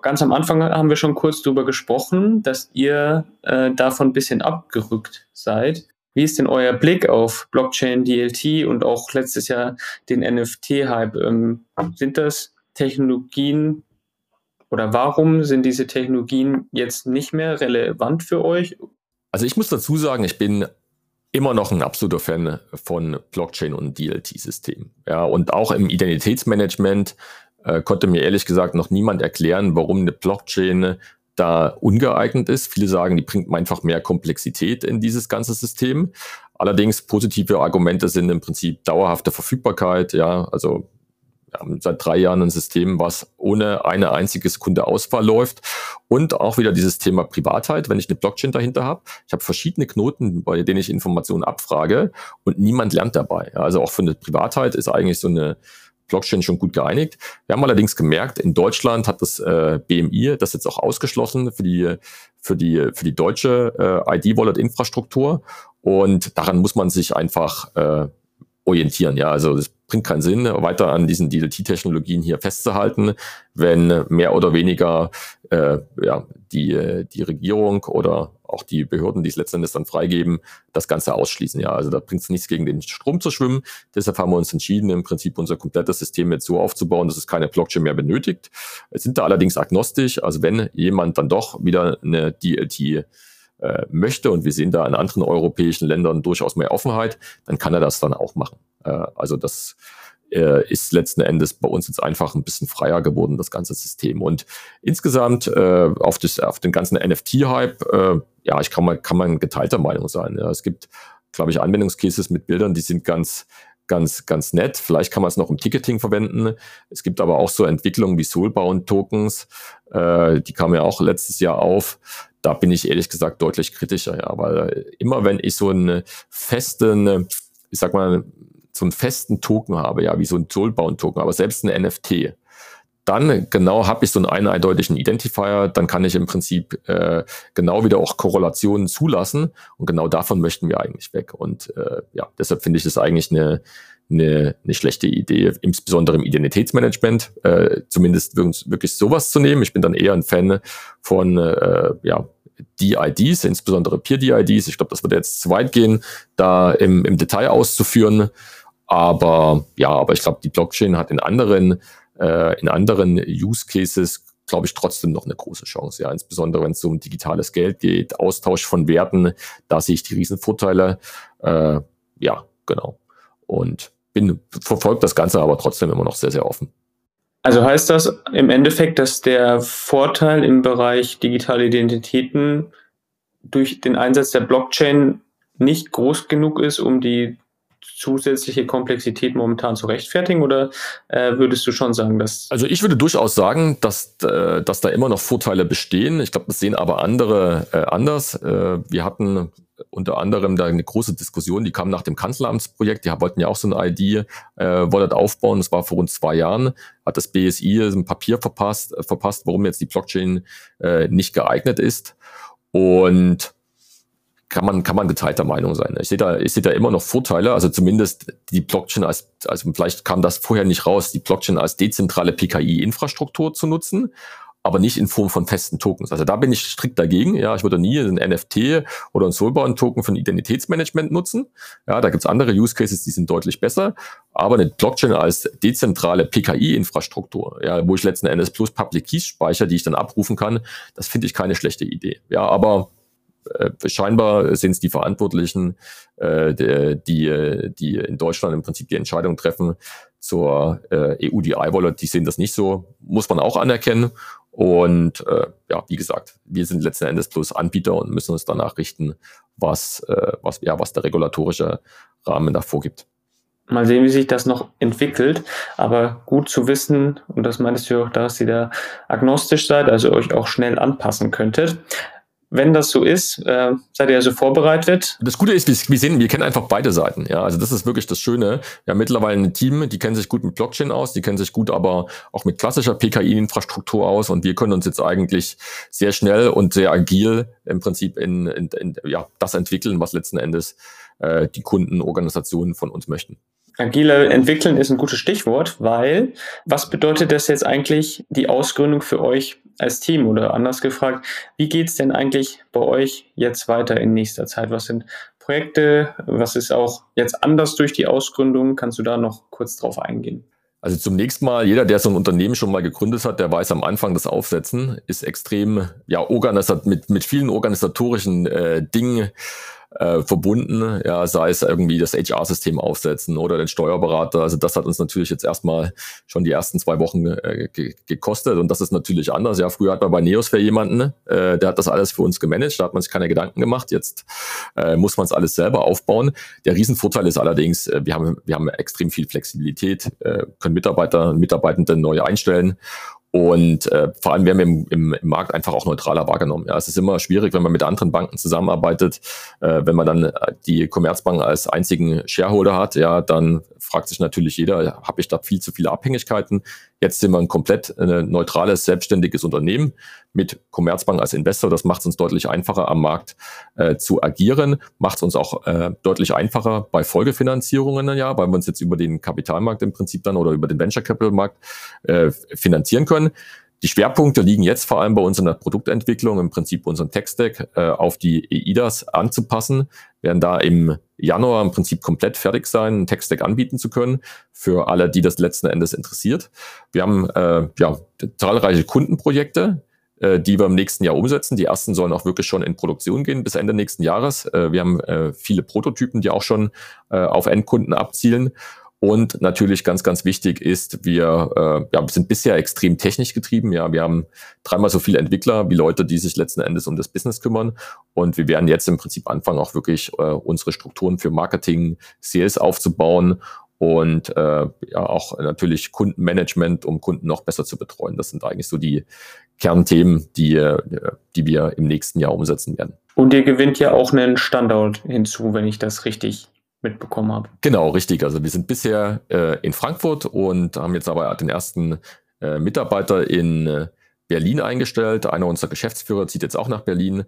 Ganz am Anfang haben wir schon kurz darüber gesprochen, dass ihr äh, davon ein bisschen abgerückt seid. Wie ist denn euer Blick auf Blockchain, DLT und auch letztes Jahr den NFT-Hype? Ähm, sind das Technologien, oder warum sind diese Technologien jetzt nicht mehr relevant für euch? Also ich muss dazu sagen, ich bin immer noch ein absoluter Fan von Blockchain und DLT-Systemen. Ja, und auch im Identitätsmanagement äh, konnte mir ehrlich gesagt noch niemand erklären, warum eine Blockchain da ungeeignet ist. Viele sagen, die bringt einfach mehr Komplexität in dieses ganze System. Allerdings positive Argumente sind im Prinzip dauerhafte Verfügbarkeit, ja, also wir haben seit drei Jahren ein System, was ohne eine einzige Sekunde Ausfall läuft. Und auch wieder dieses Thema Privatheit, wenn ich eine Blockchain dahinter habe. Ich habe verschiedene Knoten, bei denen ich Informationen abfrage und niemand lernt dabei. Also auch für eine Privatheit ist eigentlich so eine Blockchain schon gut geeinigt. Wir haben allerdings gemerkt, in Deutschland hat das äh, BMI das jetzt auch ausgeschlossen für die, für die, für die deutsche äh, ID-Wallet-Infrastruktur. Und daran muss man sich einfach äh, orientieren. Ja, also es bringt keinen Sinn, weiter an diesen DLT-Technologien hier festzuhalten, wenn mehr oder weniger äh, ja, die, die Regierung oder auch die Behörden, die es letztendlich dann freigeben, das Ganze ausschließen. Ja, also da bringt es nichts gegen den Strom zu schwimmen. Deshalb haben wir uns entschieden, im Prinzip unser komplettes System jetzt so aufzubauen, dass es keine Blockchain mehr benötigt. Wir sind da allerdings agnostisch. Also wenn jemand dann doch wieder eine DLT äh, möchte und wir sehen da in anderen europäischen Ländern durchaus mehr Offenheit, dann kann er das dann auch machen. Äh, also das äh, ist letzten Endes bei uns jetzt einfach ein bisschen freier geworden, das ganze System. Und insgesamt äh, auf, das, auf den ganzen NFT-Hype, äh, ja, ich kann mal, kann man geteilter Meinung sein. Ja. Es gibt, glaube ich, Anwendungscases mit Bildern, die sind ganz, ganz, ganz nett. Vielleicht kann man es noch im Ticketing verwenden. Es gibt aber auch so Entwicklungen wie Soulbound-Tokens, äh, die kamen ja auch letztes Jahr auf da bin ich ehrlich gesagt deutlich kritischer, ja, weil immer wenn ich so einen festen, ich sag mal, so einen festen Token habe, ja, wie so ein Soulbound-Token, aber selbst ein NFT, dann genau habe ich so einen eindeutigen Identifier, dann kann ich im Prinzip äh, genau wieder auch Korrelationen zulassen und genau davon möchten wir eigentlich weg. Und äh, ja, deshalb finde ich das eigentlich eine, eine, eine schlechte Idee, insbesondere im Identitätsmanagement, äh, zumindest wirklich sowas zu nehmen. Ich bin dann eher ein Fan von äh, ja, DIDs, insbesondere Peer-DIDs. Ich glaube, das würde jetzt zu weit gehen, da im, im Detail auszuführen. Aber ja, aber ich glaube, die Blockchain hat in anderen, äh, in anderen Use Cases glaube ich, trotzdem noch eine große Chance. Ja, insbesondere wenn es um digitales Geld geht, Austausch von Werten, da sehe ich die Riesenvorteile. Äh, ja, genau. Und bin, verfolgt das Ganze aber trotzdem immer noch sehr, sehr offen. Also heißt das im Endeffekt, dass der Vorteil im Bereich digitale Identitäten durch den Einsatz der Blockchain nicht groß genug ist, um die zusätzliche Komplexität momentan zu rechtfertigen oder äh, würdest du schon sagen, dass. Also ich würde durchaus sagen, dass, äh, dass da immer noch Vorteile bestehen. Ich glaube, das sehen aber andere äh, anders. Äh, wir hatten unter anderem da eine große Diskussion, die kam nach dem Kanzleramtsprojekt, die wollten ja auch so eine ID, äh, wollten aufbauen, das war vor rund zwei Jahren, hat das BSI ein Papier verpasst, verpasst, warum jetzt die Blockchain äh, nicht geeignet ist. Und kann man, kann man geteilter Meinung sein. Ich sehe da, ich sehe da immer noch Vorteile, also zumindest die Blockchain als, also vielleicht kam das vorher nicht raus, die Blockchain als dezentrale PKI-Infrastruktur zu nutzen aber nicht in Form von festen Tokens. Also da bin ich strikt dagegen. Ja, ich würde nie ein NFT oder ein Soulbound-Token für ein Identitätsmanagement nutzen. Ja, da gibt's andere Use Cases, die sind deutlich besser. Aber eine Blockchain als dezentrale PKI-Infrastruktur, ja, wo ich letzten Endes plus Public Keys speichere, die ich dann abrufen kann, das finde ich keine schlechte Idee. Ja, aber scheinbar sind es die Verantwortlichen, äh, die, die in Deutschland im Prinzip die Entscheidung treffen zur äh, EU-DI-Wallet, die sehen das nicht so, muss man auch anerkennen. Und äh, ja, wie gesagt, wir sind letzten Endes bloß Anbieter und müssen uns danach richten, was, äh, was, ja, was der regulatorische Rahmen da vorgibt. Mal sehen, wie sich das noch entwickelt. Aber gut zu wissen, und das meintest du auch, dass ihr da agnostisch seid, also euch auch schnell anpassen könntet wenn das so ist, äh, seid ihr also vorbereitet. Das Gute ist, wir, sehen, wir kennen einfach beide Seiten. Ja, also das ist wirklich das Schöne. Wir haben mittlerweile ein Team, die kennen sich gut mit Blockchain aus, die kennen sich gut aber auch mit klassischer PKI-Infrastruktur aus und wir können uns jetzt eigentlich sehr schnell und sehr agil im Prinzip in, in, in ja, das entwickeln, was letzten Endes äh, die Kundenorganisationen von uns möchten. Agile entwickeln ist ein gutes Stichwort, weil was bedeutet das jetzt eigentlich die Ausgründung für euch als Team oder anders gefragt, wie geht's denn eigentlich bei euch jetzt weiter in nächster Zeit? Was sind Projekte? Was ist auch jetzt anders durch die Ausgründung? Kannst du da noch kurz drauf eingehen? Also zunächst mal, jeder, der so ein Unternehmen schon mal gegründet hat, der weiß am Anfang das Aufsetzen, ist extrem, ja, mit, mit vielen organisatorischen äh, Dingen äh, verbunden, ja, sei es irgendwie das HR-System aufsetzen oder den Steuerberater. Also das hat uns natürlich jetzt erstmal schon die ersten zwei Wochen äh, ge gekostet und das ist natürlich anders. Ja, früher hat man bei Neosphere jemanden, äh, der hat das alles für uns gemanagt, da hat man sich keine Gedanken gemacht. Jetzt äh, muss man es alles selber aufbauen. Der Riesenvorteil ist allerdings, äh, wir haben wir haben extrem viel Flexibilität, äh, können Mitarbeiter und Mitarbeitende neu einstellen und äh, vor allem werden wir im, im, im Markt einfach auch neutraler wahrgenommen. Ja, es ist immer schwierig, wenn man mit anderen Banken zusammenarbeitet. Äh, wenn man dann äh, die Commerzbank als einzigen Shareholder hat, ja, dann fragt sich natürlich jeder, habe ich da viel zu viele Abhängigkeiten? Jetzt sind wir ein komplett äh, neutrales, selbstständiges Unternehmen mit Commerzbank als Investor. Das macht es uns deutlich einfacher am Markt äh, zu agieren, macht es uns auch äh, deutlich einfacher bei Folgefinanzierungen, ja, weil wir uns jetzt über den Kapitalmarkt im Prinzip dann oder über den Venture Capital Markt äh, finanzieren können. Die Schwerpunkte liegen jetzt vor allem bei uns in der Produktentwicklung, im Prinzip unseren Tech-Stack äh, auf die EIDAS anzupassen, werden da im Januar im Prinzip komplett fertig sein, einen Tech-Stack anbieten zu können für alle, die das letzten Endes interessiert. Wir haben äh, ja, zahlreiche Kundenprojekte, äh, die wir im nächsten Jahr umsetzen. Die ersten sollen auch wirklich schon in Produktion gehen bis Ende nächsten Jahres. Äh, wir haben äh, viele Prototypen, die auch schon äh, auf Endkunden abzielen. Und natürlich ganz, ganz wichtig ist, wir, äh, ja, wir sind bisher extrem technisch getrieben. Ja, wir haben dreimal so viele Entwickler wie Leute, die sich letzten Endes um das Business kümmern. Und wir werden jetzt im Prinzip anfangen, auch wirklich äh, unsere Strukturen für Marketing, Sales aufzubauen und äh, ja auch natürlich Kundenmanagement, um Kunden noch besser zu betreuen. Das sind eigentlich so die Kernthemen, die, äh, die wir im nächsten Jahr umsetzen werden. Und ihr gewinnt ja auch einen Standort hinzu, wenn ich das richtig mitbekommen habe. Genau, richtig. Also wir sind bisher äh, in Frankfurt und haben jetzt aber den ersten äh, Mitarbeiter in äh, Berlin eingestellt. Einer unserer Geschäftsführer zieht jetzt auch nach Berlin.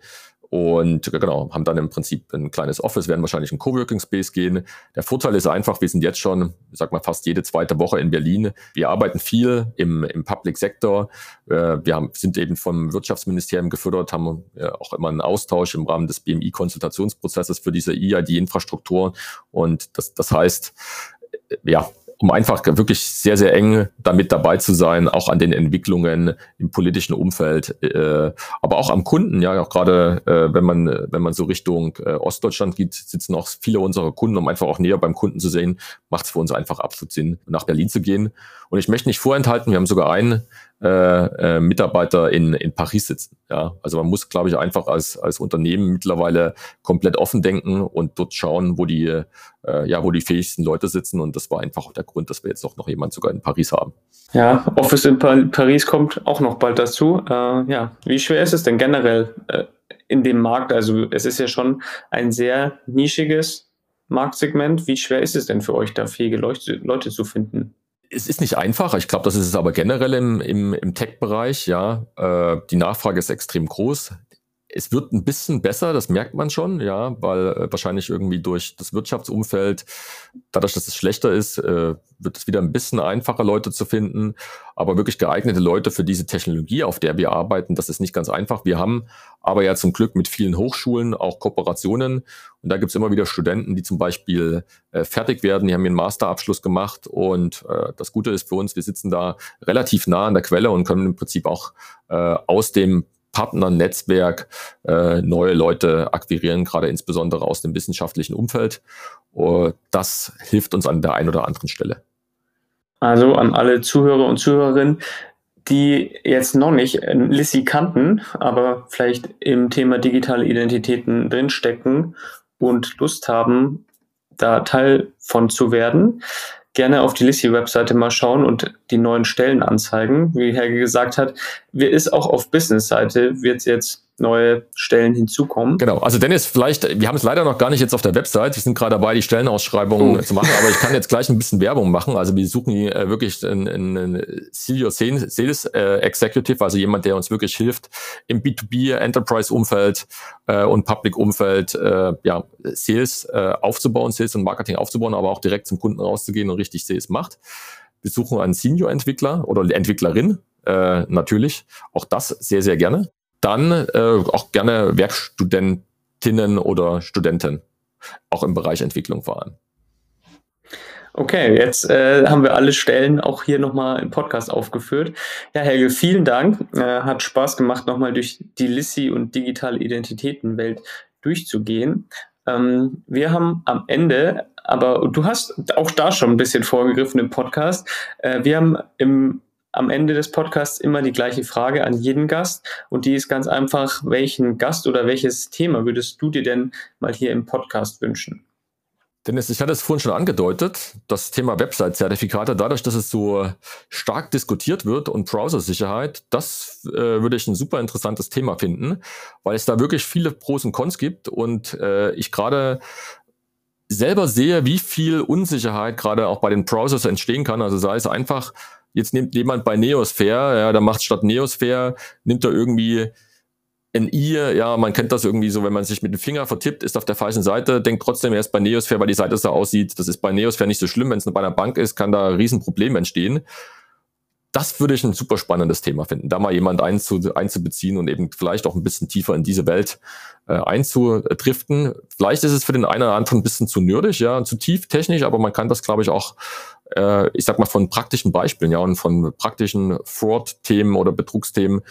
Und genau, haben dann im Prinzip ein kleines Office, werden wahrscheinlich in Coworking Space gehen. Der Vorteil ist einfach, wir sind jetzt schon, sag mal, fast jede zweite Woche in Berlin. Wir arbeiten viel im, im Public Sektor. Äh, wir haben, sind eben vom Wirtschaftsministerium gefördert, haben auch immer einen Austausch im Rahmen des BMI-Konsultationsprozesses für diese EID-Infrastruktur. Und das, das heißt, ja, um einfach wirklich sehr, sehr eng damit dabei zu sein, auch an den Entwicklungen im politischen Umfeld, äh, aber auch am Kunden, ja, auch gerade äh, wenn man, wenn man so Richtung äh, Ostdeutschland geht, sitzen auch viele unserer Kunden, um einfach auch näher beim Kunden zu sehen, macht es für uns einfach absolut Sinn, nach Berlin zu gehen. Und ich möchte nicht vorenthalten, wir haben sogar ein äh, äh, Mitarbeiter in, in Paris sitzen. Ja, also man muss, glaube ich, einfach als, als Unternehmen mittlerweile komplett offen denken und dort schauen, wo die, äh, ja, wo die fähigsten Leute sitzen. Und das war einfach auch der Grund, dass wir jetzt auch noch jemand sogar in Paris haben. Ja, Office in Paris kommt auch noch bald dazu. Äh, ja, wie schwer ist es denn generell in dem Markt? Also es ist ja schon ein sehr nischiges Marktsegment. Wie schwer ist es denn für euch, da fähige Leute, Leute zu finden? Es ist nicht einfach. Ich glaube, das ist es aber generell im, im, im Tech-Bereich. Ja, äh, die Nachfrage ist extrem groß. Es wird ein bisschen besser, das merkt man schon, ja, weil äh, wahrscheinlich irgendwie durch das Wirtschaftsumfeld, dadurch, dass es schlechter ist, äh, wird es wieder ein bisschen einfacher, Leute zu finden. Aber wirklich geeignete Leute für diese Technologie, auf der wir arbeiten, das ist nicht ganz einfach. Wir haben aber ja zum Glück mit vielen Hochschulen auch Kooperationen. Und da gibt es immer wieder Studenten, die zum Beispiel äh, fertig werden, die haben ihren Masterabschluss gemacht. Und äh, das Gute ist für uns, wir sitzen da relativ nah an der Quelle und können im Prinzip auch äh, aus dem Partnernetzwerk äh, neue Leute akquirieren, gerade insbesondere aus dem wissenschaftlichen Umfeld. Uh, das hilft uns an der einen oder anderen Stelle. Also an alle Zuhörer und Zuhörerinnen, die jetzt noch nicht Lissy kannten, aber vielleicht im Thema digitale Identitäten drinstecken und Lust haben, da Teil von zu werden gerne auf die Lissi-Webseite mal schauen und die neuen Stellen anzeigen. Wie Helge gesagt hat, wir ist auch auf Business-Seite, wird jetzt neue Stellen hinzukommen. Genau, also Dennis, vielleicht, wir haben es leider noch gar nicht jetzt auf der Website, wir sind gerade dabei, die Stellenausschreibungen oh. zu machen, aber ich kann jetzt gleich ein bisschen Werbung machen. Also wir suchen hier äh, wirklich einen, Senior Sales äh, Executive, also jemand, der uns wirklich hilft, im B2B Enterprise-Umfeld äh, und Public-Umfeld äh, ja, Sales äh, aufzubauen, Sales und Marketing aufzubauen, aber auch direkt zum Kunden rauszugehen und richtig Sales macht. Wir suchen einen Senior-Entwickler oder Entwicklerin, äh, natürlich. Auch das sehr, sehr gerne dann äh, auch gerne Werkstudentinnen oder Studenten, auch im Bereich Entwicklung vor allem. Okay, jetzt äh, haben wir alle Stellen auch hier nochmal im Podcast aufgeführt. Ja, Helge, vielen Dank. Äh, hat Spaß gemacht, nochmal durch die Lissi und digitale Identitätenwelt durchzugehen. Ähm, wir haben am Ende, aber du hast auch da schon ein bisschen vorgegriffen im Podcast, äh, wir haben im am Ende des Podcasts immer die gleiche Frage an jeden Gast und die ist ganz einfach, welchen Gast oder welches Thema würdest du dir denn mal hier im Podcast wünschen? Dennis, ich hatte es vorhin schon angedeutet, das Thema Website-Zertifikate, dadurch, dass es so stark diskutiert wird und Browsersicherheit, das äh, würde ich ein super interessantes Thema finden, weil es da wirklich viele Pros und Cons gibt und äh, ich gerade selber sehe, wie viel Unsicherheit gerade auch bei den Browsers entstehen kann. Also sei es einfach Jetzt nimmt jemand bei Neosphere, ja, da macht statt Neosphere, nimmt er irgendwie ein I, ja, man kennt das irgendwie so, wenn man sich mit dem Finger vertippt, ist auf der falschen Seite, denkt trotzdem erst bei Neosphere, weil die Seite so aussieht. Das ist bei Neosphere nicht so schlimm, wenn es bei einer Bank ist, kann da ein Riesenproblem entstehen. Das würde ich ein super spannendes Thema finden, da mal jemand einzu, einzubeziehen und eben vielleicht auch ein bisschen tiefer in diese Welt äh, einzudriften. Vielleicht ist es für den einen oder anderen ein bisschen zu nerdig, ja, zu tief technisch, aber man kann das, glaube ich, auch äh, ich sag mal, von praktischen Beispielen, ja, und von praktischen Fraud-Themen oder Betrugsthemen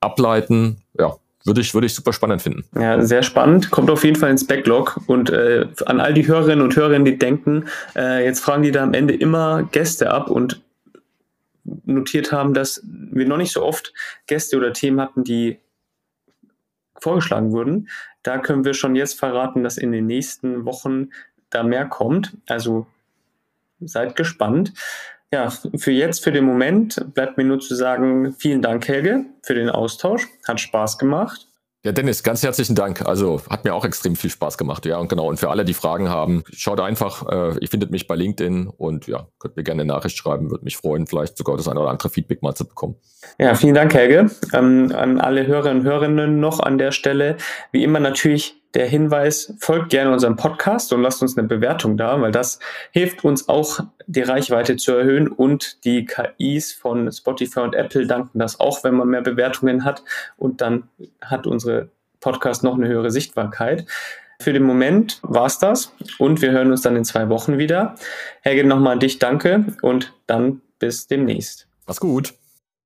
ableiten, ja, würde ich, würde ich super spannend finden. Ja, sehr spannend. Kommt auf jeden Fall ins Backlog. Und äh, an all die Hörerinnen und Hörer, die denken, äh, jetzt fragen die da am Ende immer Gäste ab und notiert haben, dass wir noch nicht so oft Gäste oder Themen hatten, die vorgeschlagen wurden. Da können wir schon jetzt verraten, dass in den nächsten Wochen da mehr kommt. Also seid gespannt. Ja, für jetzt, für den Moment bleibt mir nur zu sagen, vielen Dank, Helge, für den Austausch. Hat Spaß gemacht. Ja, Dennis, ganz herzlichen Dank. Also hat mir auch extrem viel Spaß gemacht. Ja, und genau. Und für alle, die Fragen haben, schaut einfach, äh, ihr findet mich bei LinkedIn und ja, könnt mir gerne eine Nachricht schreiben, würde mich freuen, vielleicht sogar das eine oder andere Feedback mal zu bekommen. Ja, vielen Dank, Helge. Ähm, an alle Hörerinnen und Hörerinnen noch an der Stelle. Wie immer natürlich der Hinweis, folgt gerne unserem Podcast und lasst uns eine Bewertung da, weil das hilft uns auch, die Reichweite zu erhöhen und die KIs von Spotify und Apple danken das auch, wenn man mehr Bewertungen hat und dann hat unsere Podcast noch eine höhere Sichtbarkeit. Für den Moment war es das und wir hören uns dann in zwei Wochen wieder. Helge, nochmal an dich danke und dann bis demnächst. Mach's gut.